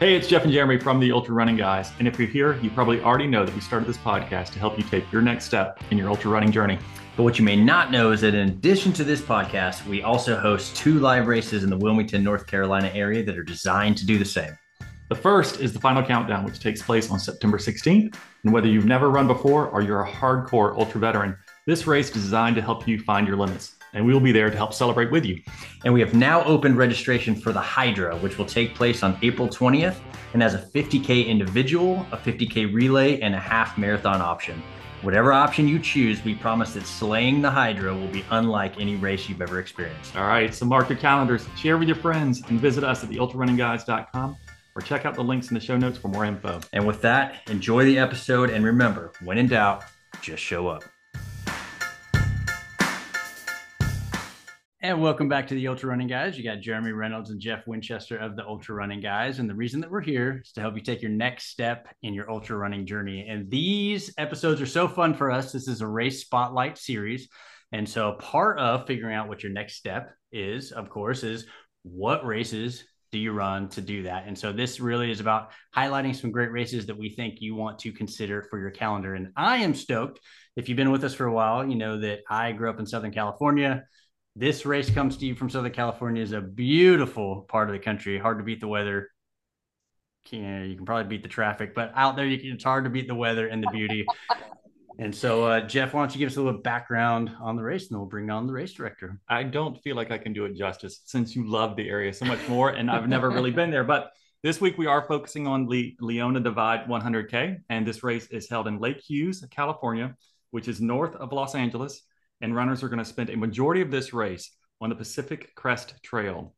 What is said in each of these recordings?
Hey, it's Jeff and Jeremy from the Ultra Running Guys. And if you're here, you probably already know that we started this podcast to help you take your next step in your ultra running journey. But what you may not know is that in addition to this podcast, we also host two live races in the Wilmington, North Carolina area that are designed to do the same. The first is the final countdown, which takes place on September 16th. And whether you've never run before or you're a hardcore ultra veteran, this race is designed to help you find your limits and we will be there to help celebrate with you. And we have now opened registration for the Hydra, which will take place on April 20th and has a 50K individual, a 50K relay, and a half marathon option. Whatever option you choose, we promise that slaying the Hydra will be unlike any race you've ever experienced. All right, so mark your calendars, share with your friends, and visit us at theultrarunningguys.com or check out the links in the show notes for more info. And with that, enjoy the episode and remember, when in doubt, just show up. And welcome back to the Ultra Running Guys. You got Jeremy Reynolds and Jeff Winchester of the Ultra Running Guys. And the reason that we're here is to help you take your next step in your ultra running journey. And these episodes are so fun for us. This is a race spotlight series. And so part of figuring out what your next step is, of course, is what races do you run to do that? And so this really is about highlighting some great races that we think you want to consider for your calendar. And I am stoked. If you've been with us for a while, you know that I grew up in Southern California this race comes to you from Southern California is a beautiful part of the country. Hard to beat the weather. Can, you can probably beat the traffic, but out there, you can, it's hard to beat the weather and the beauty. and so, uh, Jeff, why don't you give us a little background on the race, and then we'll bring on the race director. I don't feel like I can do it justice since you love the area so much more, and I've never really been there. But this week we are focusing on Le- Leona Divide 100K, and this race is held in Lake Hughes, California, which is north of Los Angeles and runners are going to spend a majority of this race on the Pacific Crest Trail.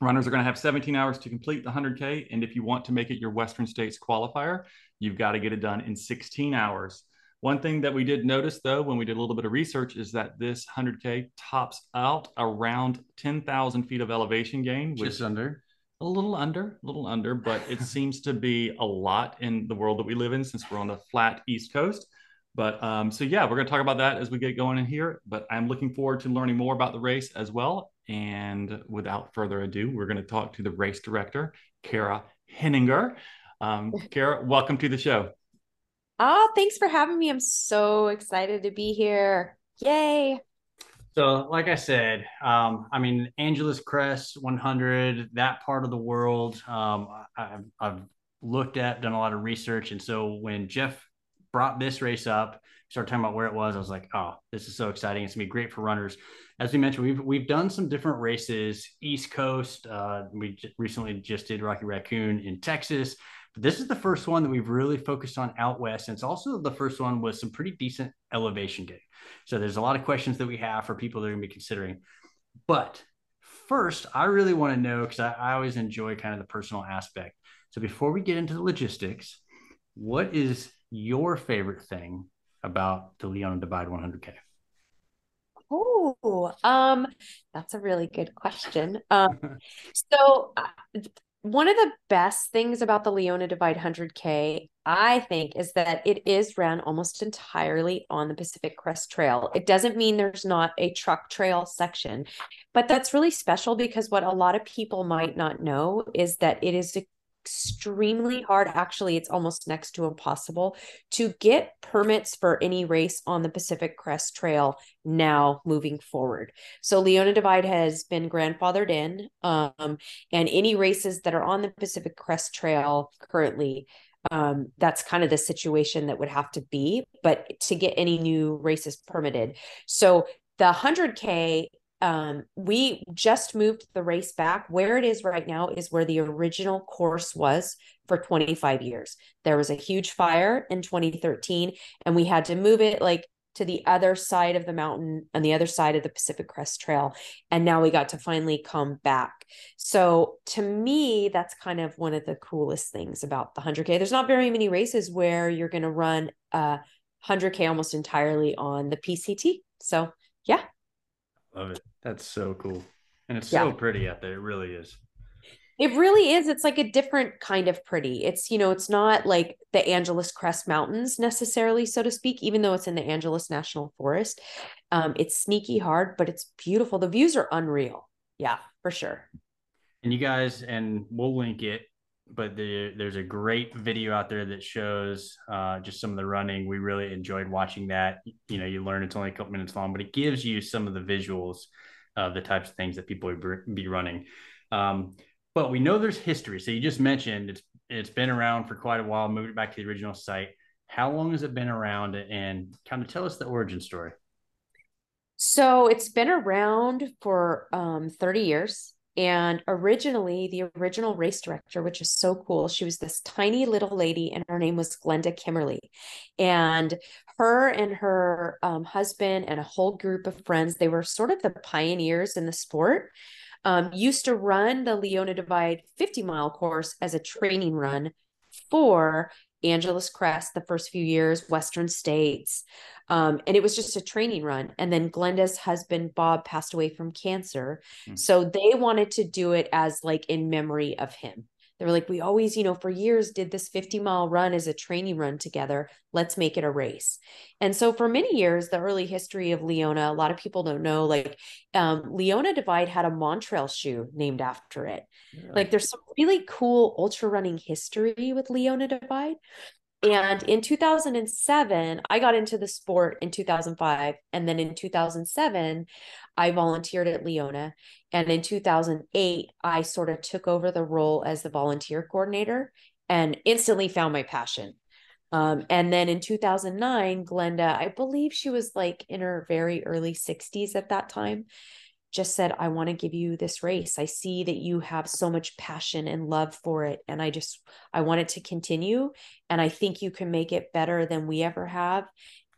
Runners are going to have 17 hours to complete the 100K. And if you want to make it your Western States qualifier, you've got to get it done in 16 hours. One thing that we did notice, though, when we did a little bit of research, is that this 100K tops out around 10,000 feet of elevation gain. Which Just under. A little under, a little under, but it seems to be a lot in the world that we live in since we're on the flat East Coast. But um, so yeah, we're going to talk about that as we get going in here. But I'm looking forward to learning more about the race as well. And without further ado, we're going to talk to the race director, Keira Henninger. Um, Keira, welcome to the show. Oh, thanks for having me. I'm so excited to be here. Yay. So, like I said, um, I mean, Angeles Crest 100, that part of the world, um, I, I've looked at, done a lot of research. And so when Jeff brought this race up, started talking about where it was. I was like, oh, this is so exciting. It's gonna be great for runners. As we mentioned, we've we've done some different races, East Coast. Uh, we j- recently just did Rocky Raccoon in Texas. But this is the first one that we've really focused on out west. And it's also the first one with some pretty decent elevation gain. So there's a lot of questions that we have for people that are gonna be considering. But first, I really want to know because I, I always enjoy kind of the personal aspect. So before we get into the logistics, what is your favorite thing about the Leona Divide 100K? Oh, um, that's a really good question. Um, so uh, one of the best things about the Leona Divide 100K, I think, is that it is ran almost entirely on the Pacific Crest Trail. It doesn't mean there's not a truck trail section, but that's really special because what a lot of people might not know is that it is a extremely hard. Actually, it's almost next to impossible to get permits for any race on the Pacific Crest Trail now moving forward. So Leona Divide has been grandfathered in, um, and any races that are on the Pacific Crest Trail currently. Um, that's kind of the situation that would have to be, but to get any new races permitted. So the 100K um, we just moved the race back. Where it is right now is where the original course was for 25 years. There was a huge fire in 2013, and we had to move it like to the other side of the mountain on the other side of the Pacific Crest Trail. And now we got to finally come back. So to me, that's kind of one of the coolest things about the 100K. There's not very many races where you're going to run a 100K almost entirely on the PCT. So yeah, Love it. That's so cool. And it's yeah. so pretty out there. It really is. It really is. It's like a different kind of pretty. It's, you know, it's not like the Angeles Crest Mountains necessarily, so to speak, even though it's in the Angeles National Forest. Um, it's sneaky hard, but it's beautiful. The views are unreal. Yeah, for sure. And you guys, and we'll link it but the, there's a great video out there that shows uh, just some of the running. We really enjoyed watching that. You know, you learn it's only a couple minutes long, but it gives you some of the visuals of the types of things that people would be running. Um, but we know there's history. So you just mentioned it's it's been around for quite a while. Moved it back to the original site. How long has it been around? And kind of tell us the origin story. So it's been around for um, 30 years. And originally, the original race director, which is so cool, she was this tiny little lady, and her name was Glenda Kimmerly. And her and her um, husband and a whole group of friends, they were sort of the pioneers in the sport. Um, used to run the Leona Divide 50 mile course as a training run for Angeles Crest the first few years, Western States. Um, and it was just a training run. And then Glenda's husband, Bob, passed away from cancer. Mm-hmm. So they wanted to do it as like in memory of him. They were like, we always, you know, for years did this 50 mile run as a training run together. Let's make it a race. And so for many years, the early history of Leona, a lot of people don't know, like um, Leona Divide had a Montrail shoe named after it. Like there's some really cool ultra running history with Leona Divide. And in 2007, I got into the sport in 2005. And then in 2007, I volunteered at Leona. And in 2008, I sort of took over the role as the volunteer coordinator and instantly found my passion. Um, and then in 2009, Glenda, I believe she was like in her very early 60s at that time just said, I want to give you this race. I see that you have so much passion and love for it. And I just, I want it to continue. And I think you can make it better than we ever have.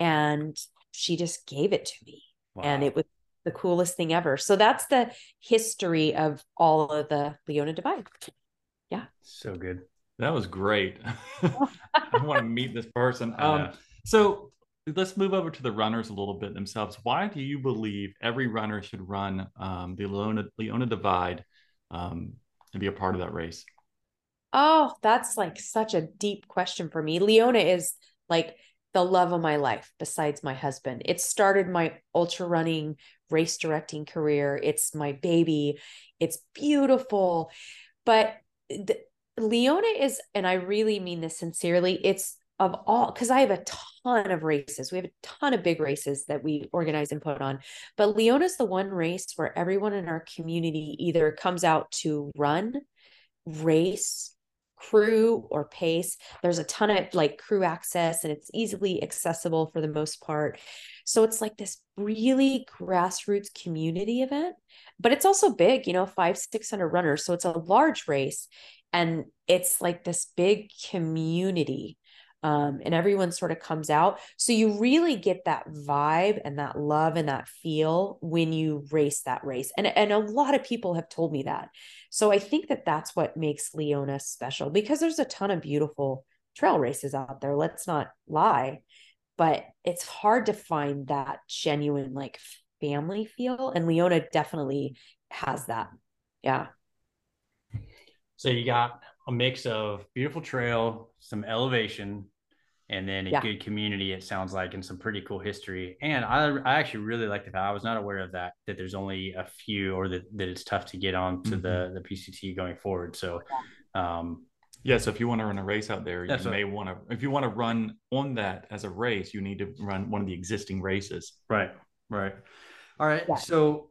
And she just gave it to me. Wow. And it was the coolest thing ever. So that's the history of all of the Leona Divide. Yeah. So good. That was great. I want to meet this person. Um, so let's move over to the runners a little bit themselves. Why do you believe every runner should run um, the Leona, Leona Divide um, and be a part of that race? Oh, that's like such a deep question for me. Leona is like the love of my life besides my husband. It started my ultra running race directing career. It's my baby. It's beautiful. But the, Leona is, and I really mean this sincerely, it's of all because I have a ton of races. We have a ton of big races that we organize and put on. But Leona's the one race where everyone in our community either comes out to run, race, crew, or pace. There's a ton of like crew access and it's easily accessible for the most part. So it's like this really grassroots community event, but it's also big, you know, five, 600 runners. So it's a large race and it's like this big community um, and everyone sort of comes out. So you really get that vibe and that love and that feel when you race that race. And, and a lot of people have told me that. So I think that that's what makes Leona special because there's a ton of beautiful trail races out there. Let's not lie, but it's hard to find that genuine like family feel. And Leona definitely has that. Yeah. So you got a mix of beautiful trail, some elevation, and then a yeah. good community it sounds like and some pretty cool history. And i, I actually really like the fact i was not aware of that that there's only a few or that, that it's tough to get on to mm-hmm. the the pct going forward. So um yeah so if you want to run a race out there you what, may want to if you want to run on that as a race you need to run one of the existing races. Right right. All right yeah. so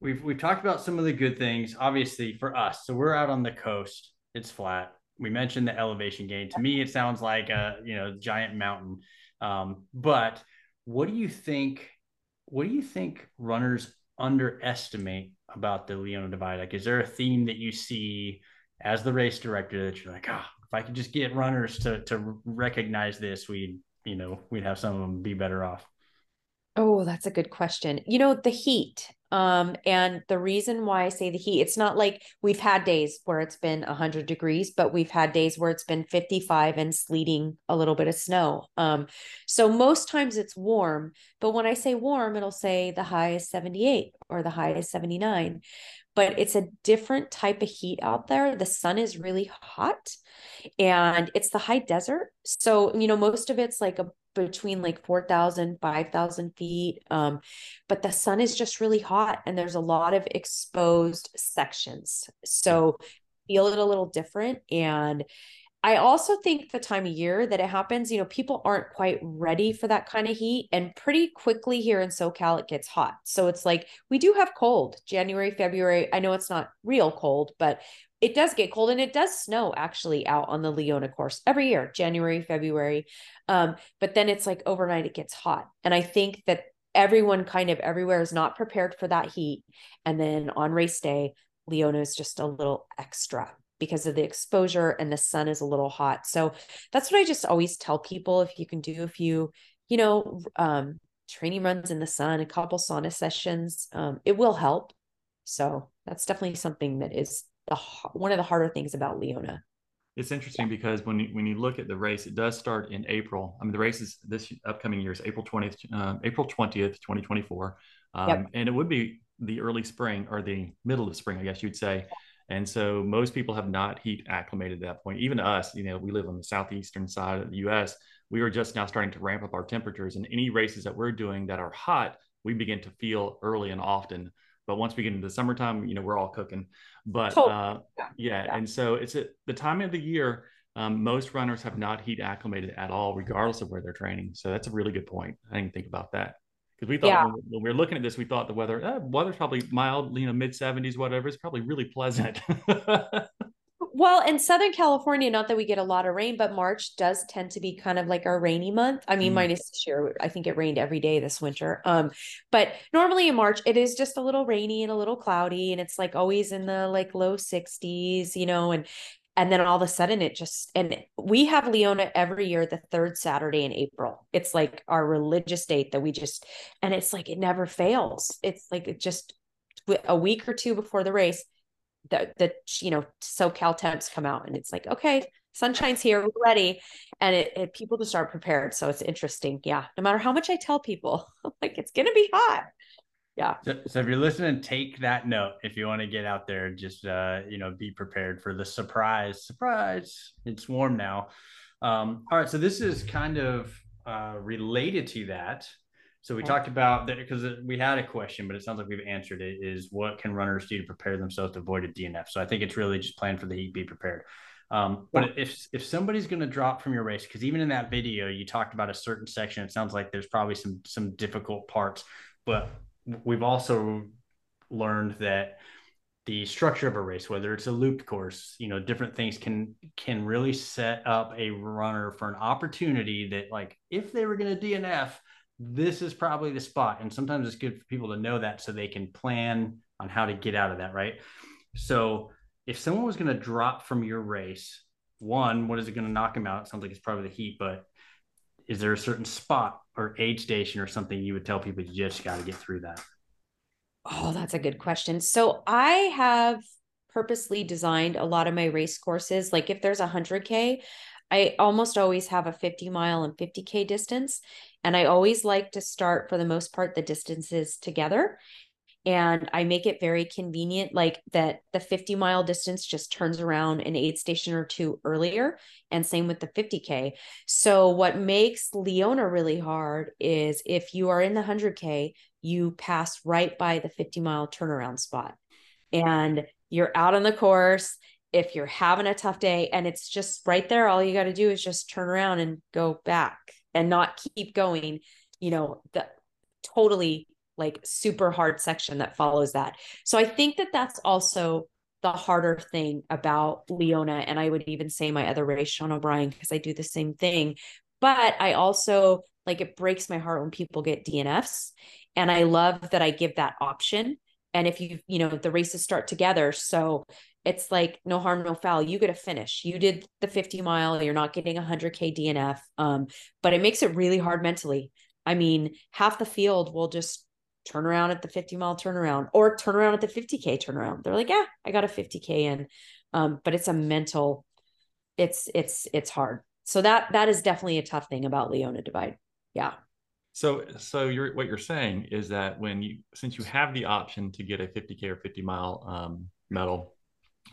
we've we've talked about some of the good things obviously for us. So we're out on the coast it's flat we mentioned the elevation gain. To me, it sounds like a you know giant mountain. Um, but what do you think? What do you think runners underestimate about the Leona Divide? Like, is there a theme that you see as the race director that you're like, ah, oh, if I could just get runners to to recognize this, we'd you know we'd have some of them be better off. Oh, that's a good question. You know, the heat. Um, and the reason why I say the heat, it's not like we've had days where it's been 100 degrees, but we've had days where it's been 55 and sleeting a little bit of snow. Um, so most times it's warm, but when I say warm, it'll say the high is 78 or the high is 79. But it's a different type of heat out there. The sun is really hot and it's the high desert. So, you know, most of it's like a between like 4,000, 5,000 feet. Um, but the sun is just really hot and there's a lot of exposed sections. So feel it a little different. And I also think the time of year that it happens, you know, people aren't quite ready for that kind of heat. And pretty quickly here in SoCal, it gets hot. So it's like we do have cold January, February. I know it's not real cold, but it does get cold and it does snow actually out on the Leona course every year, January, February. Um, but then it's like overnight it gets hot. And I think that everyone kind of everywhere is not prepared for that heat. And then on race day, Leona is just a little extra because of the exposure and the sun is a little hot. So that's what I just always tell people if you can do a few, you know, um, training runs in the sun, a couple sauna sessions, um, it will help. So that's definitely something that is the one of the harder things about Leona. It's interesting yeah. because when you, when you look at the race, it does start in April. I mean, the race is this upcoming year is April twentieth, uh, April twentieth, twenty twenty four, um, and it would be the early spring or the middle of spring, I guess you'd say. And so most people have not heat acclimated at that point. Even us, you know, we live on the southeastern side of the U.S. We are just now starting to ramp up our temperatures, and any races that we're doing that are hot, we begin to feel early and often. But once we get into the summertime, you know, we're all cooking. But uh, yeah. yeah. and so it's at the time of the year. Um, most runners have not heat acclimated at all, regardless of where they're training. So that's a really good point. I didn't think about that because we thought yeah. when, when, we were looking at this, we thought the weather, eh, weather's probably mild, you know, mid 70s, whatever. It's probably really pleasant. well, in Southern California, not that we get a lot of rain, but March does tend to be kind of like our rainy month. I mean, mm. minus this year, I think it rained every day this winter. Um, but normally in March, it is just a little rainy and a little cloudy, and it's like always in the like low 60s, you know, and and then all of a sudden it just and we have leona every year the third saturday in april. It's like our religious date that we just and it's like it never fails. It's like it just a week or two before the race the the you know socal temps come out and it's like okay sunshine's here we're ready. And it, it people just start prepared. So it's interesting. Yeah no matter how much i tell people like it's gonna be hot yeah so, so, if you're listening take that note if you want to get out there just uh you know be prepared for the surprise surprise it's warm now um all right so this is kind of uh related to that so we okay. talked about that because we had a question but it sounds like we've answered it is what can runners do to prepare themselves to avoid a dnf so i think it's really just plan for the heat be prepared um, but yeah. if if somebody's going to drop from your race, because even in that video you talked about a certain section, it sounds like there's probably some some difficult parts. But we've also learned that the structure of a race whether it's a looped course you know different things can can really set up a runner for an opportunity that like if they were going to dnf this is probably the spot. And sometimes it's good for people to know that so they can plan on how to get out of that right? So if someone was going to drop from your race one what is it going to knock them out? It sounds like it's probably the heat but is there a certain spot or aid station or something you would tell people you just got to get through that? Oh, that's a good question. So I have purposely designed a lot of my race courses. Like if there's a 100K, I almost always have a 50 mile and 50K distance. And I always like to start, for the most part, the distances together and I make it very convenient, like that the 50 mile distance just turns around an aid station or two earlier, and same with the 50K. So, what makes Leona really hard is if you are in the 100K, you pass right by the 50 mile turnaround spot and you're out on the course. If you're having a tough day and it's just right there, all you got to do is just turn around and go back and not keep going, you know, the totally like super hard section that follows that. So I think that that's also the harder thing about Leona. And I would even say my other race, Sean O'Brien, because I do the same thing. But I also like it breaks my heart when people get DNFs. And I love that I give that option. And if you, you know, the races start together. So it's like no harm, no foul. You get a finish. You did the 50 mile, you're not getting a 100K DNF. Um, but it makes it really hard mentally. I mean, half the field will just turn around at the 50 mile turnaround or turn around at the 50k turnaround. They're like yeah i got a 50k in. Um, but it's a mental it's it's it's hard. So that that is definitely a tough thing about leona divide yeah. So so you're what you're saying is that when you since you have the option to get a 50k or 50 mile um, medal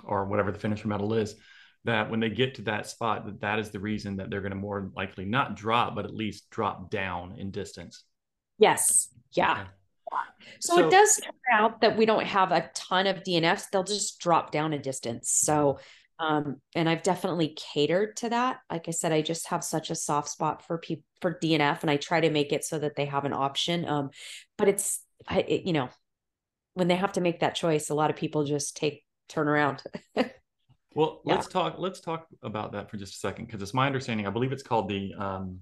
or whatever the finisher medal is that when they get to that spot that that is the reason that they're going to more likely not drop but at least drop down in distance. Yes. Yeah. Okay So, so, it does turn out that we don't have a ton of DNFs. They'll just drop down a distance. So, um, and I've definitely catered to that. Like I said, I just have such a soft spot for people for DNF, and I try to make it so that they have an option. Um, but it's, I, it, you know, when they have to make that choice, a lot of people just take turn around. well, yeah. let's talk. Let's talk about that for just a second, because it's my understanding. I believe it's called the um,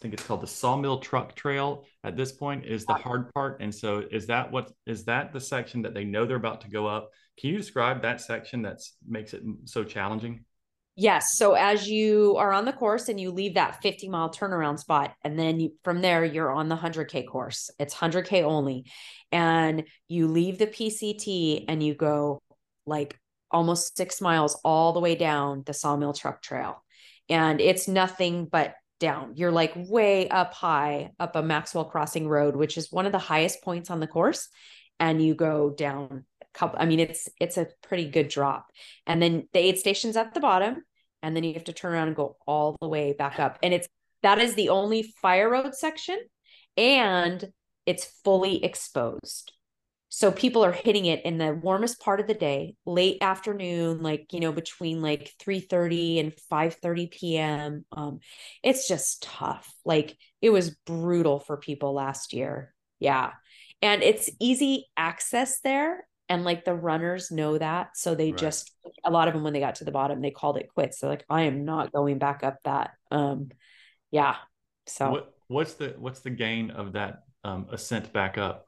think it's called the Sawmill Truck Trail at this point is the hard part. And so is that what is that the section that they know they're about to go up? Can you describe that section that makes it so challenging? Yes. So as you are on the course and you leave that 50 mile turnaround spot, and then you, from there, you're on the 100K course. It's 100K only. And you leave the PCT and you go like almost six miles all the way down the Sawmill Truck Trail. And it's nothing but down. You're like way up high up a Maxwell Crossing Road, which is one of the highest points on the course. And you go down a couple, I mean, it's it's a pretty good drop. And then the aid station's at the bottom. And then you have to turn around and go all the way back up. And it's that is the only fire road section. And it's fully exposed so people are hitting it in the warmest part of the day late afternoon like you know between like 3 30 and 5 30 p.m um it's just tough. Like it was brutal for people last year. Yeah. And it's easy access there and like the runners know that. So they right. just a lot of them when they got to the bottom they called it quits. They're like i am not going back up that um yeah. So what, what's the what's the gain of that um ascent back up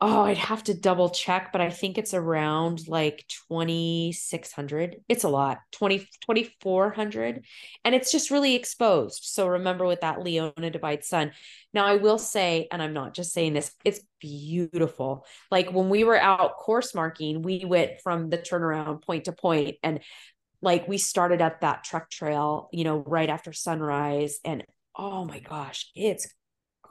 oh i'd have to double check but i think it's around like 2600 it's a lot. 20 2400 and it's just really exposed. So remember with that leona divide sun. Now i will say and i'm not just saying this it's beautiful. Like when we were out course marking we went from the turnaround point to point and like we started up that truck trail you know right after sunrise and oh my gosh it's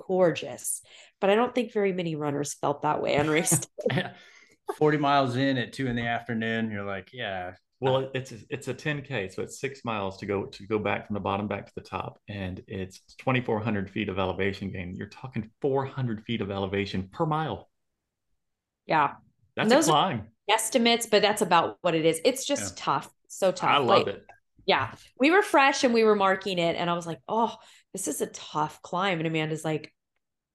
gorgeous. But I don't think very many runners felt that way on race day. 40 miles in at two in the afternoon, you're like, yeah. Well, it's a, it's a 10k, so it's six miles to go to go back from the bottom back to the top, and it's 2,400 feet of elevation gain. You're talking 400 feet of elevation per mile. Yeah, that's a climb. Estimates, but that's about what it is. It's just yeah. tough, so tough. I love like, it. Yeah, we were fresh and we were marking it, and I was like, oh, this is a tough climb. And Amanda's like,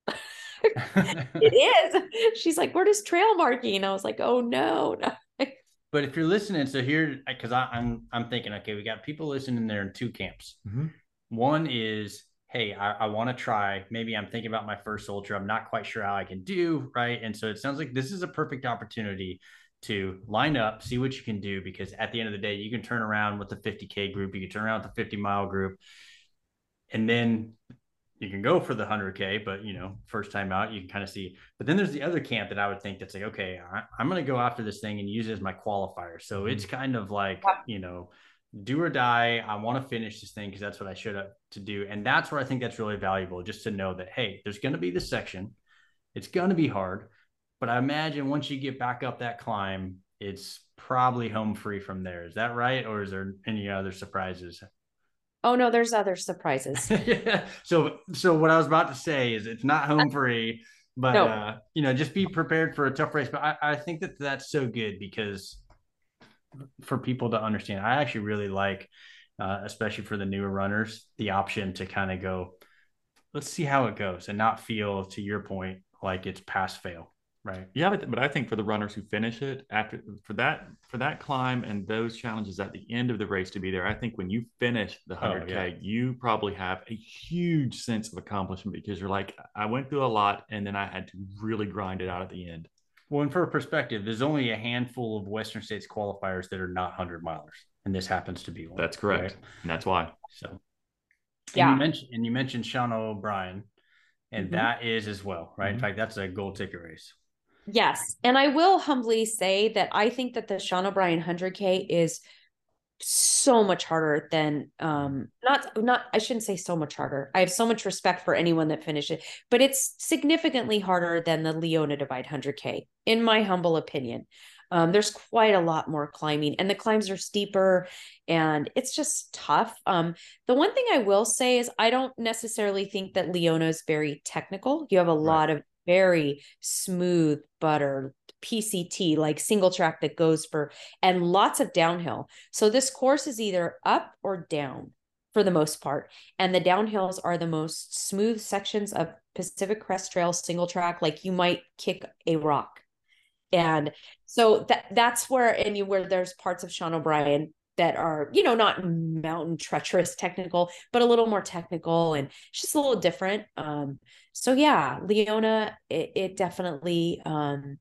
it is. She's like, where does trail marking? And I was like, oh no, no. but if you're listening, so here, because I'm I'm thinking, okay, we got people listening there in two camps. Mm-hmm. One is, hey, I, I want to try. Maybe I'm thinking about my first ultra. I'm not quite sure how I can do right, and so it sounds like this is a perfect opportunity to line up, see what you can do. Because at the end of the day, you can turn around with the 50k group, you can turn around with the 50 mile group, and then you can go for the 100k but you know first time out you can kind of see. But then there's the other camp that i would think that's like okay I, am going to go after this thing and use it as my qualifier. So mm-hmm. it's kind of like you know do or die i want to finish this thing because that's what i should have to do. And that's where i think that's really valuable just to know that hey there's going to be this section. It's going to be hard but i imagine once you get back up that climb it's probably home free from there. Is that right? Or is there any other surprises Oh no, there's other surprises. yeah. So so what I was about to say is it's not home free, but no. uh, you know, just be prepared for a tough race. But I, I think that that's so good because for people to understand, I actually really like, uh, especially for the newer runners, the option to kind of go, let's see how it goes, and not feel to your point like it's pass fail. Right. Yeah, but, but I think for the runners who finish it after for that for that climb and those challenges at the end of the race to be there, I think when you finish the 100K, oh, yeah. you probably have a huge sense of accomplishment because you're like, I went through a lot and then I had to really grind it out at the end. Well, and for perspective, there's only a handful of Western States qualifiers that are not 100 milers, and this happens to be one. That's correct. Right? And that's why. So, yeah. And you mentioned, and you mentioned Sean O'Brien, and mm-hmm. that is as well, right? Mm-hmm. In fact, that's a gold ticket race. Yes. And I will humbly say that I think that the Sean O'Brien 100K is so much harder than um not not I shouldn't say so much harder. I have so much respect for anyone that finishes, but it's significantly harder than the Leona Divide 100K in my humble opinion. Um, there's quite a lot more climbing and the climbs are steeper and it's just tough. Um, the one thing I will say is I don't necessarily think that Leona is very technical. You have a right. lot of very smooth butter PCT, like single track that goes for, and lots of downhill. So this course is either up or down for the most part. And the downhills are the most smooth sections of Pacific Crest Trail single track. Like you might kick a rock. And so that that's where and you where there's parts of Sean O'Brien that are, you know, not mountain treacherous technical, but a little more technical and just a little different. Um, so yeah, Leona, it, it definitely um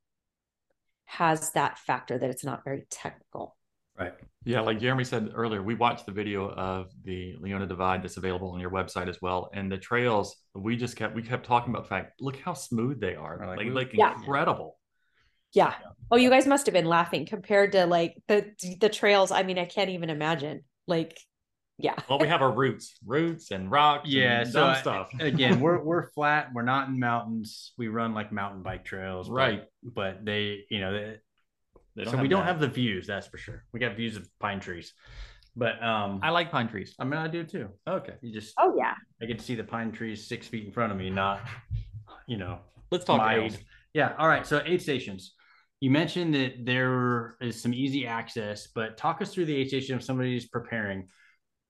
has that factor that it's not very technical. Right. Yeah, like Jeremy said earlier, we watched the video of the Leona Divide that's available on your website as well. And the trails, we just kept we kept talking about the fact, look how smooth they are. Like, like, like yeah. incredible. Yeah. Oh, you guys must have been laughing compared to like the the trails. I mean, I can't even imagine. Like, yeah. well, we have our roots, roots and rocks. Yeah. And so I, stuff. again, we're we're flat. We're not in mountains. We run like mountain bike trails. Right. But, but they, you know, they, they so we don't have the views. That's for sure. We got views of pine trees. But um, I like pine trees. I mean, I do too. Okay. You just. Oh yeah. I get to see the pine trees six feet in front of me, not, you know. Let's talk miles. Yeah. All right. So aid stations. You mentioned that there is some easy access, but talk us through the station if somebody's preparing.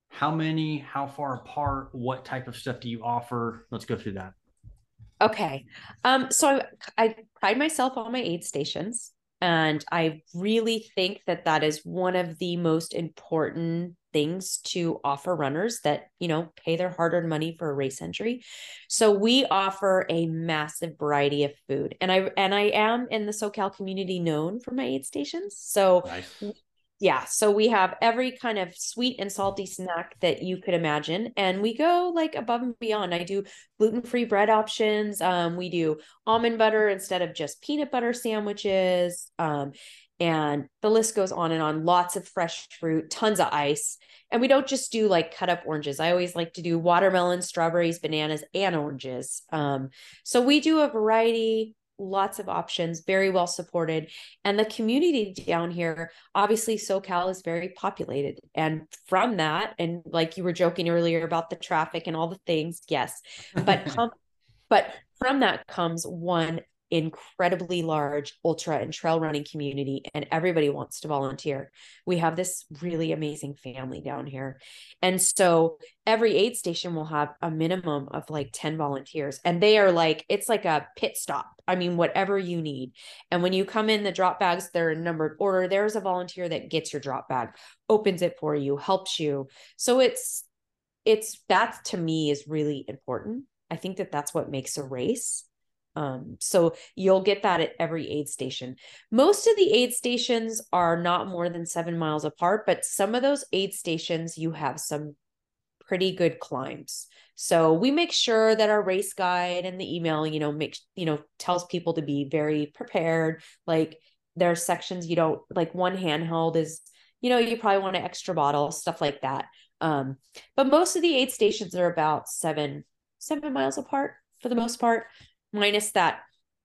How many, how far apart, what type of stuff do you offer? Let's go through that. Okay. Um, so I, I pride myself on my aid stations. And I really think that that is one of the most important things to offer runners that, you know, pay their hard earned money for a race entry. So we offer a massive variety of food. And I and I am in the SoCal community known for my aid stations. So nice yeah so we have every kind of sweet and salty snack that you could imagine and we go like above and beyond. I do gluten-free bread options um, we do almond butter instead of just peanut butter sandwiches um, and the list goes on and on. Lots of fresh fruit tons of ice and we don't just do like cut up oranges. I always like to do watermelon strawberries bananas and oranges um, so we do a variety lots of options, very well supported. And the community down here, obviously, SoCal is very populated. And from that, and like you were joking earlier about the traffic and all the things, yes. But come, but from that comes one incredibly large ultra and trail running community and everybody wants to volunteer. We have this really amazing family down here. And so every aid station will have a minimum of like 10 volunteers and they are like it's like a pit stop. I mean whatever you need. And when you come in the drop bags they're in numbered order. There's a volunteer that gets your drop bag, opens it for you, helps you. So it's it's that to me is really important. I think that that's what makes a race um, so you'll get that at every aid station. Most of the aid stations are not more than seven miles apart, but some of those aid stations, you have some pretty good climbs. So we make sure that our race guide and the email, you know, makes, you know, tells people to be very prepared. Like there are sections you don't like one handheld is, you know, you probably want an extra bottle, stuff like that. Um, but most of the aid stations are about seven, seven miles apart for the most part minus that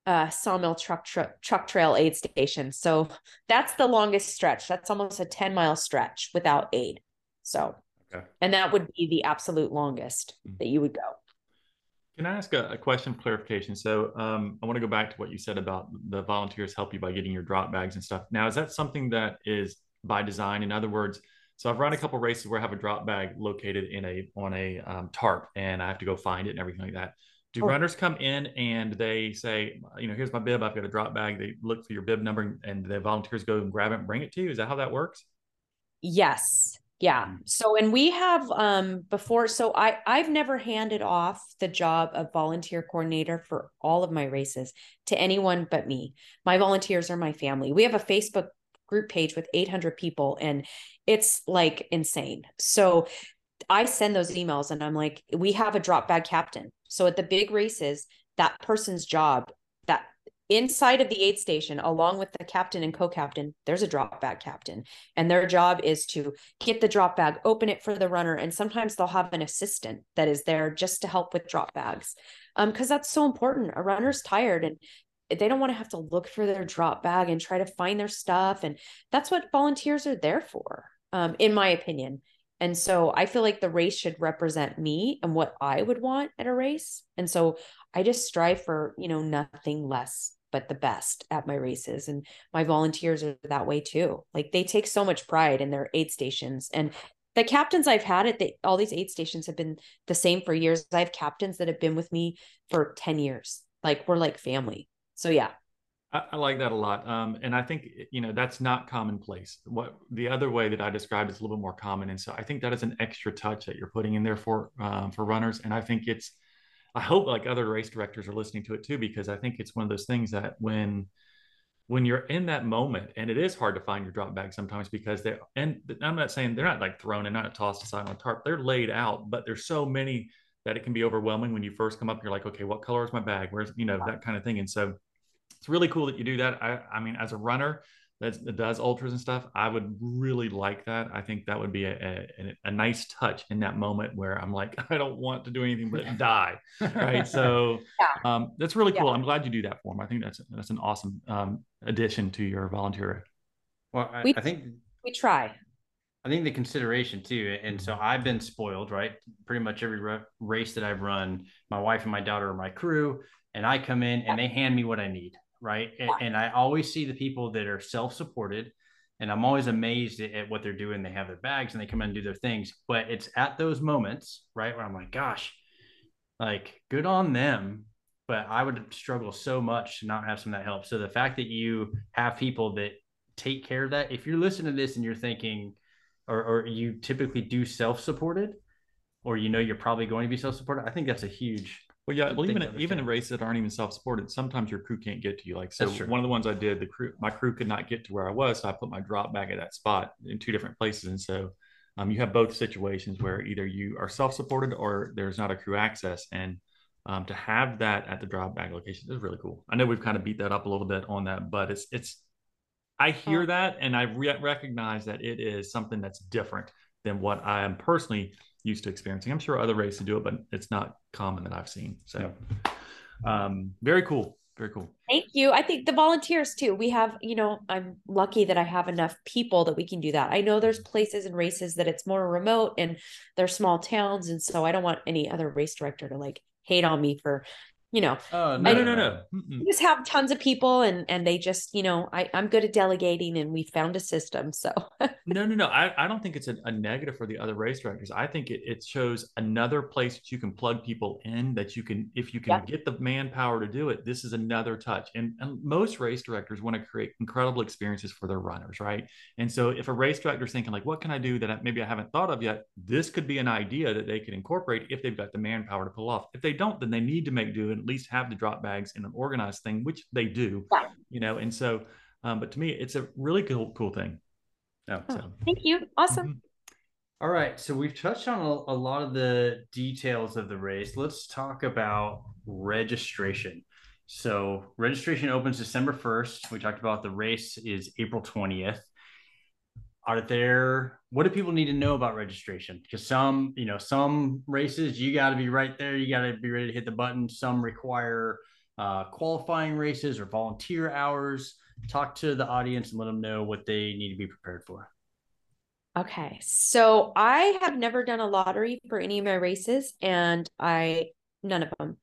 uh, sawmill truck tra- truck trail aid station. So that's the longest stretch. That's almost a 10 mile stretch without aid. So, okay. and that would be the absolute longest mm-hmm. that you would go. Can I ask a, a question clarification? So um, I want to go back to what you said about the volunteers help you by getting your drop bags and stuff. Now, is that something that is by design? In other words, so I've run a couple races where I have a drop bag located in a on a um, tarp, and I have to go find it and everything like that do oh. runners come in and they say, you know, here's my bib, I've got a drop bag. They look for your bib number and the volunteers go and grab it and bring it to you. Is that how that works? Yes. Yeah. Hmm. So and we have um before so I I've never handed off the job of volunteer coordinator for all of my races to anyone but me. My volunteers are my family. We have a Facebook group page with 800 people and it's like insane. So I send those emails and I'm like, we have a drop bag captain. So at the big races, that person's job, that inside of the aid station, along with the captain and co-captain, there's a drop bag captain. And their job is to get the drop bag, open it for the runner. And sometimes they'll have an assistant that is there just to help with drop bags. Um, because that's so important. A runner's tired and they don't want to have to look for their drop bag and try to find their stuff. And that's what volunteers are there for, um, in my opinion And so I feel like the race should represent me and what I would want at a race. And so I just strive for, you know, nothing less but the best at my races. And my volunteers are that way too. Like they take so much pride in their aid stations. And the captains I've had at the, all these aid stations have been the same for years. I have captains that have been with me for 10 years. Like we're like family. So yeah. I, I like that a lot. Um, and I think, you know, that's not commonplace. What the other way that I described is a little bit more common. And so I think that is an extra touch that you're putting in there for, um, for runners. And I think it's, I hope like other race directors are listening to it too, because I think it's one of those things that when when you're in that moment, and it is hard to find your drop bag sometimes because they're and I'm not saying they're not like thrown and not tossed aside on a tarp, they're laid out, but there's so many that it can be overwhelming when you first come up. You're like, okay, what color is my bag? Where's you know that kind of thing, and so it's really cool that you do that. I I mean, as a runner, that does ultras and stuff, I would really like that. I think that would be a, a, a, nice touch in that moment where I'm like, I don't want to do anything but die. Right. So yeah. um, that's really cool. Yeah. I'm glad you do that for them. I think that's that's an awesome um, addition to your volunteer. Well, I, we, I think we try. I think the consideration too, and so I've been spoiled, right? Pretty much every race that I've run, my wife and my daughter are my crew, and I come in and they hand me what I need right? And, and, I always see the people that are self-supported, and I'm always amazed at, at, what they're doing. They have their bags and they come in and do their things, but it's at those moments, right, where I'm like, gosh, like good on them. But I would struggle so much to not have some of that help. So the fact that you have people that take care of that, if you're listening to this and you're thinking, or, or you typically do self-supported, or you know you're probably going to be self-supported, I think that's a huge well, yeah. Well, even even in races that aren't even self-supported, sometimes your crew can't get to you. Like so, one of the ones I did, the crew, my crew could not get to where I was, so I put my drop bag at that spot in two different places. And so, um, you have both situations where either you are self-supported or there's not a crew access, and um, to have that at the drop bag location is really cool. I know we've kind of beat that up a little bit on that, but it's it's. I hear oh. that, and I re- recognize that it is something that's different than what I am personally used to experiencing. I'm sure other races do it, but it's not common that I've seen. So, um, very cool. Very cool. Thank you. I think the volunteers too. We have, you know, I'm lucky that I have enough people that we can do that. I know there's places and races that it's more remote and they're small towns. And so I don't want any other race director to like hate on me for you know oh, no, I, no no no no. Just have tons of people and and they just you know I, i'm good at delegating and we found a system so. No no no. I, I don't think it's a, a, negative for the other race directors. I think it, it shows another place that you can plug people in that you can if you can yep. get the manpower to do it this is another touch. And, and most race directors want to create incredible experiences for their runners right? And so if a race director is thinking like what can i do that I, maybe i haven't thought of yet? This could be an idea that they could incorporate if they've got the manpower to pull off. If they don't then they need to make do and at least have the drop bags in an organized thing, which they do, you know. And so, um, but to me, it's a really cool, cool thing. Oh, so. Thank you. Awesome. Mm-hmm. All right, so we've touched on a, a, lot of the details of the race. Let's talk about registration. So registration opens December 1st. We talked about the race is April 20th are there what do people need to know about registration? Because some you know some races you got to be right there. You got to be ready to hit the button. Some require uh, qualifying races or volunteer hours. Talk to the audience and let them know what they need to be prepared for. Okay so i have never done a lottery for any of my races and i none of them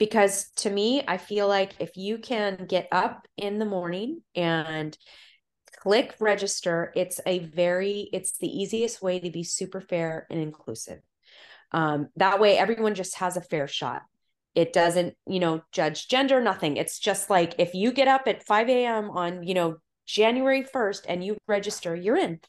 because to me i feel like if you can get up in the morning and click register. It's a very, it's the easiest way to be super fair and inclusive. Um, that way, everyone just has a fair shot. It doesn't, you know, judge gender, nothing. It's just like if you get up at 5 a.m. on, you know, January 1st and you register, you're in.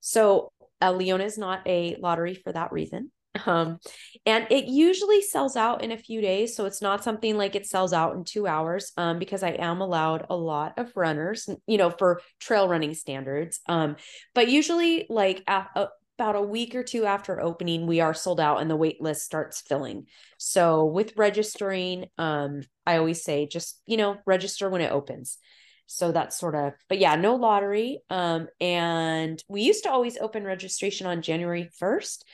So uh, Leona is not a lottery for that reason. Um, and it usually sells out in a few days. So it's not something like it sells out in two hours um, because I am allowed a lot of runners, you know, for trail running standards. Um, but usually, like a, a, about a week or two after opening, we are sold out and the wait list starts filling. So with registering, um, I always say just, you know, register when it opens so that's sort of but yeah no lottery um and we used to always open registration on january 1st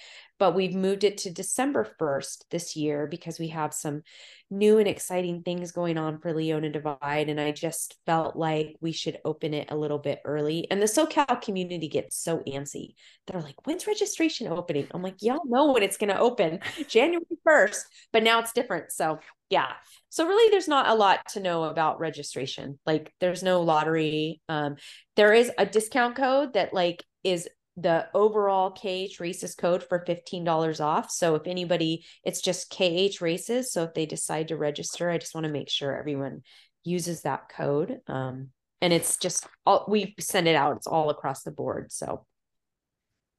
but we've moved it to December 1st this year because we have some new and exciting things going on for Leona Divide. And I just felt like we should open it a little bit early. And the SoCal community gets so antsy. They're like, when's registration opening? I'm like, y'all know when it's going to open January 1st, but now it's different. So, yeah. So really there's not a lot to know about registration. Like there's no lottery. Um there is a discount code that like is the overall KH races code for $15 off. So if anybody, it's just KH races. So if they decide to register, I just want to make sure everyone uses that code. Um, and it's just all we send it out, it's all across the board. So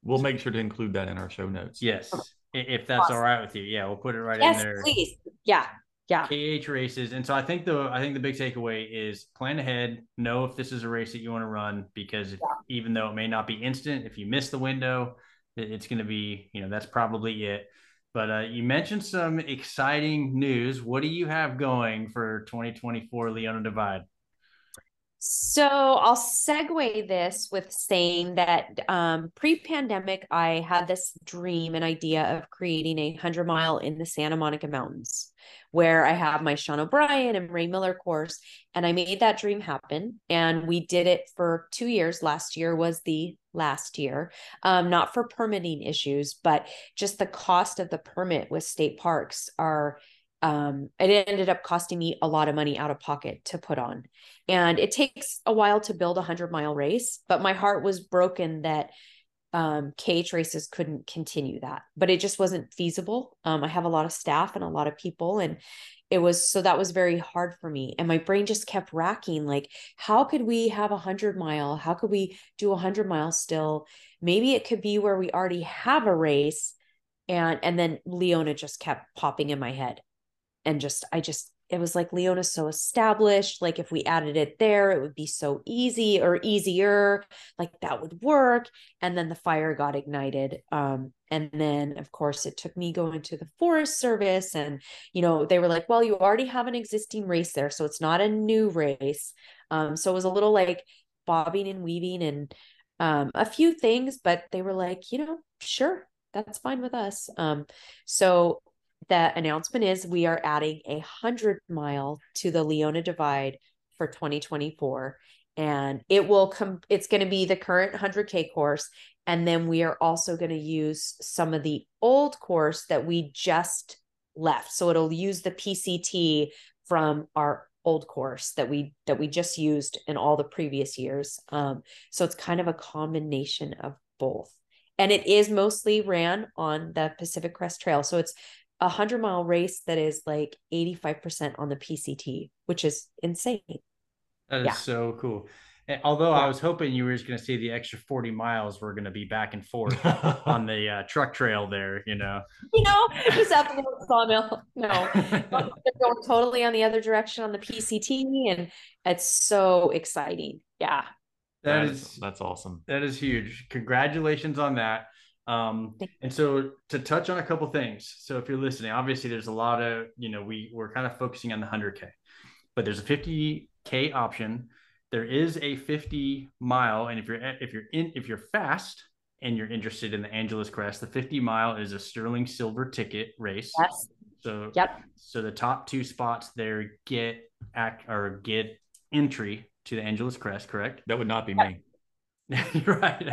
we'll make sure to include that in our show notes. Yes. If that's awesome. all right with you. Yeah, we'll put it right yes, in there. Please. Yeah yeah KH races. And so I think the I think the big takeaway is plan ahead, know if this is a race that you want to run because if, yeah. even though it may not be instant, if you miss the window, it's going to be you know that's probably it. But uh, you mentioned some exciting news. What do you have going for 2024 Leona Divide? So I'll segue this with saying that um, pre-pandemic, I had this dream and idea of creating a hundred mile in the Santa Monica Mountains where I have my Sean O'Brien and Ray Miller course. And I made that dream happen. And we did it for two years. Last year was the last year, um, not for permitting issues, but just the cost of the permit with state parks are. Um, it ended up costing me a lot of money out of pocket to put on. And it takes a while to build a 100 mile race, but my heart was broken that um, KH races couldn't continue that, but it just wasn't feasible. Um, I have a lot of staff and a lot of people, and it was so that was very hard for me. And my brain just kept racking like, how could we have a hundred mile? How could we do a hundred miles still? Maybe it could be where we already have a race, and and then Leona just kept popping in my head, and just I just it was like Leona's so established. Like if we added it there, it would be so easy or easier. Like that would work. And then the fire got ignited. Um, and then of course it took me going to the Forest Service, and you know they were like, "Well, you already have an existing race there, so it's not a new race." Um, so it was a little like bobbing and weaving and um, a few things, but they were like, you know, sure, that's fine with us. Um, so the announcement is we are adding a hundred mile to the Leona Divide for 2024. And it will come, it's going to be the current 100K course. And then we are also going to use some of the old course that we just left. So it'll use the PCT from our old course that we that we just used in all the previous years. Um, so it's kind of a combination of both. And it is mostly ran on the Pacific Crest Trail. So it's a hundred mile race that is like 85% on the PCT, which is insane. That is yeah. so cool. And although yeah. I was hoping you were just going to say the extra 40 miles were going to be back and forth on the uh, truck trail there, you know. You know, just up in the sawmill. No, they're going totally on the other direction on the PCT, and it's so exciting. Yeah. that is that's awesome. That is huge. Congratulations on that. Um, and so to touch on a couple things. So if you're listening, obviously there's a lot of, you know, we we're kind of focusing on the 100K, but there's a 50K option. There is a 50 mile. And if you're, if you're in, if you're fast and you're interested in the Angeles Crest, the 50 mile is a sterling silver ticket race. Yes. So, yep. So the top two spots there get act or get entry to the Angeles Crest, correct? That would not be me. right.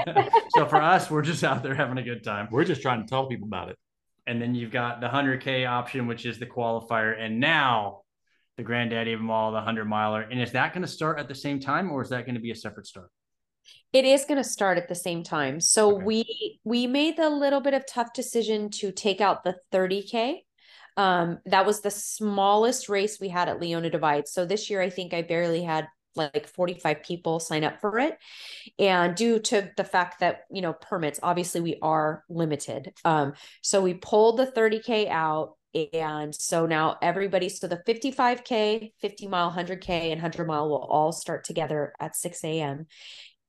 so for us, we're just out there having a good time. We're just trying to tell people about it. And then you've got the 100K option, which is the qualifier. And now the granddaddy of them all, the 100 miler. And is that going to start at the same time or is that going to be a separate start? It is going to start at the same time. So okay. we we made the little bit of tough decision to take out the 30K. Um, that was the smallest race we had at Leona Divide. So this year, I think I barely had like 45 people sign up for it. And due to the fact that you know permits obviously we are limited. Um so we pulled the 30k out and so now everybody so the 55k 50 mile 100k and 100 mile will all start together at 6 a.m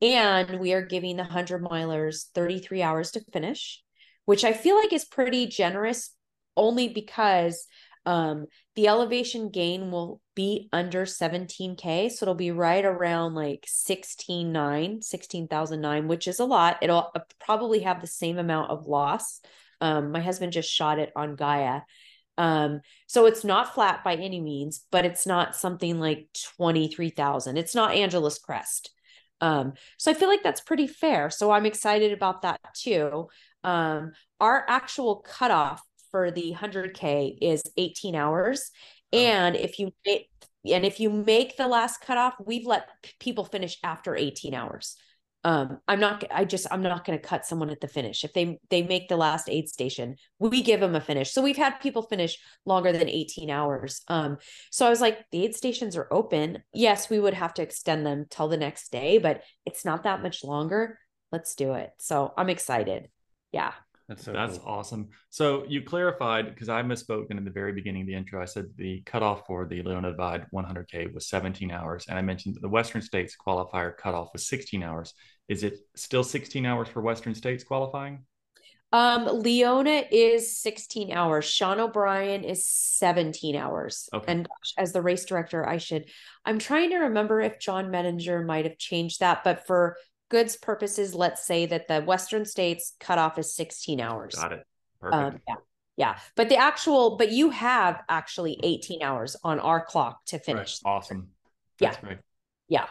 and we are giving the 100 milers 33 hours to finish which i feel like is pretty generous only because um, the elevation gain will be under 17K. So it'll be right around like 16,9, 16,009, which is a lot. It'll uh, probably have the same amount of loss Um, my husband just shot it on Gaia. Um, so it's not flat by any means, but it's not something like 23,000. It's not Angeles Crest. Um, so I feel like that's pretty fair. So I'm excited about that too. Um, our actual cutoff for the 100K is 18 hours. Oh. And if you and if you make the last cutoff, we've let people finish after 18 hours. Um i'm not i just i'm not going to cut someone at the finish. If they they make the last aid station we give them a finish. So we've had people finish longer than 18 hours. Um so i was like the aid stations are open. Yes we would have to extend them till the next day but it's not that much longer. Let's do it. So i'm excited. Yeah that's so That's cool. awesome. So you clarified because I misspoke in the very beginning of the intro. I said the cutoff for the Leona Divide 100K was 17 hours, and I mentioned the Western States qualifier cutoff was 16 hours. Is it still 16 hours for Western States qualifying? Um, Leona is 16 hours. Sean O'Brien is 17 hours. Okay. And gosh, as the race director, I should. I'm trying to remember if John Medinger might have changed that, but for goods purposes, let's say that the Western states cutoff is 16 hours. Got it. Perfect. Um, yeah. Yeah. But the actual, but you have actually 18 hours on our clock to finish. Right. Awesome. That's yeah. Great. Yeah.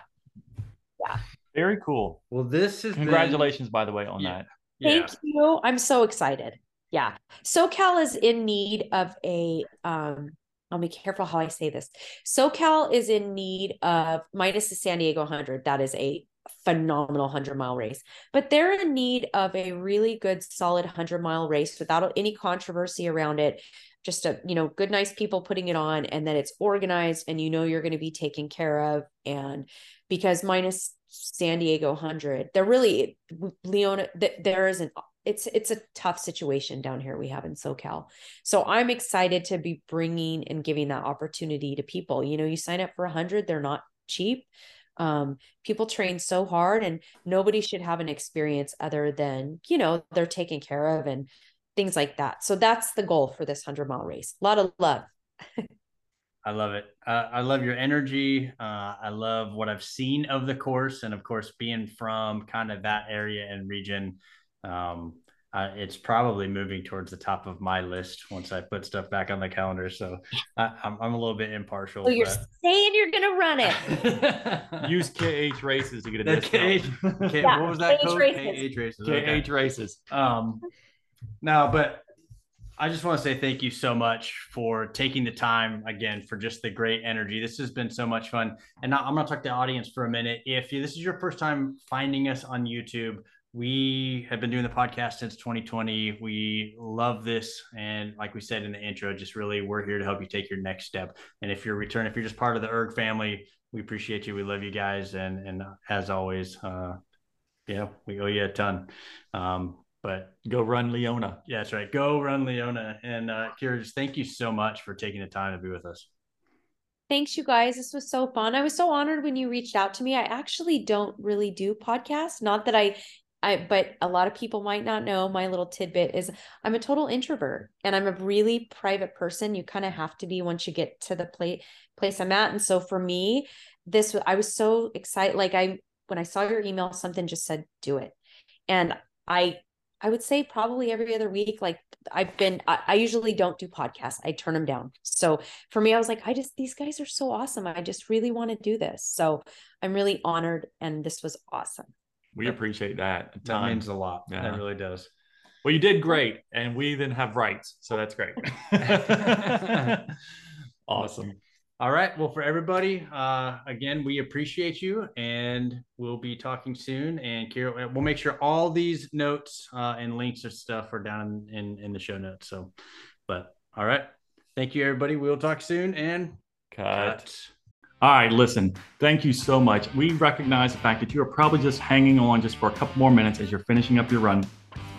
Yeah. Very cool. Well, this is congratulations, been... by the way, on yeah. that. Thank yeah. you. I'm so excited. Yeah. SoCal is in need of a um I'll be careful how I say this. SoCal is in need of minus the San Diego 100. That is a phenomenal 100 mile race, but they're in need of a really good, solid 100 mile race without any controversy around it. Just a, you know, good, nice people putting it on and that it's organized and you know you're going to be taken care of. And because minus San Diego 100, they're really, Leona, there isn't it's it's a tough situation down here we have in SoCal. So I'm excited to be bringing and giving that opportunity to people. You know, you sign up for a hundred, they're not cheap um, people train so hard and nobody should have an experience other than you know they're taken care of and things like that. So that's the goal for this 100 mile race. A lot of love. I love it. Uh, i love your energy. Uh, i love what i've seen of the course and of course being from kind of that area and region. Um, uh, it's probably moving towards the top of my list once I put stuff back on the calendar. So I, am I'm, I'm a little bit impartial. So you're saying you're going to run it. Use KH races to get a discount. KH, K, yeah, what was that KH code? Races. KH races. KH okay. races. Um, no, but I just want to say thank you so much for taking the time again for just the great energy. This has been so much fun. And now I'm going to talk to the audience for a minute. If you, this is your first time finding us on YouTube, we have been doing the podcast since 2020. We love this. And like we said in the intro, just really, we're here to help you take your next step. And if you're return, if you're just part of the ERG family, we appreciate you. We love you guys. And, and as always, uh, yeah, we owe you a ton. Um, but go run Leona. Yeah, that's right. Go run Leona. And uh, Keira, just thank you so much for taking the time to be with us. Thanks, you guys. This was so fun. I was so honored when you reached out to me. I actually don't really do podcasts. Not that I I but a lot of people might not know my little tidbit is I'm a total introvert and I'm a really private person. You kind of have to be once you get to the place I'm at. And so for me, this I was so excited. Like I when I saw your email, something just said do it. And I I would say probably every other week, like I've been, I, I, usually don't do podcasts. I turn them down. So for me, I was like, I just, these guys are so awesome. I just really want to do this. So I'm really honored. And this was awesome. We appreciate that. That means a lot. Yeah. That really does. Well, you did great, and we then have rights, so that's great. awesome. All right. Well, for everybody, uh, again, we appreciate you, and we'll be talking soon. And Keira, we'll make sure all these notes uh, and links and stuff are down in, in the show notes. So, but all right. Thank you, everybody. We'll talk soon. And cut. cut. All right, listen, thank you so much. We recognize the fact that you are probably just hanging on just for a couple more minutes as you're finishing up your run.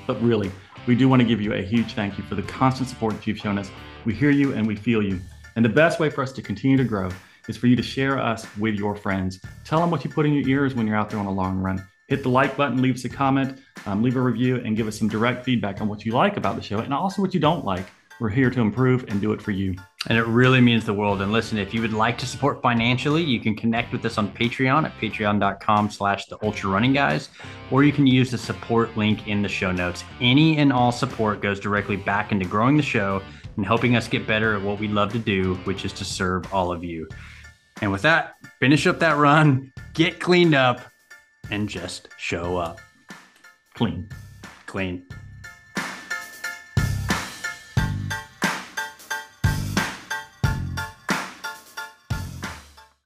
But really, we do want to give you a huge thank you for the constant support that you've shown us. We hear you and we feel you. And the best way for us to continue to grow is for you to share us with your friends. Tell them what you put in your ears when you're out there on a long run. Hit the like button, leave us a comment, um, leave a review, and give us some direct feedback on what you like about the show and also what you don't like. We're here to improve and do it for you. And it really means the world. And listen, if you would like to support financially, you can connect with us on Patreon at patreon.com slash the ultra running guys, or you can use the support link in the show notes. Any and all support goes directly back into growing the show and helping us get better at what we love to do, which is to serve all of you. And with that, finish up that run, get cleaned up, and just show up. Clean. Clean.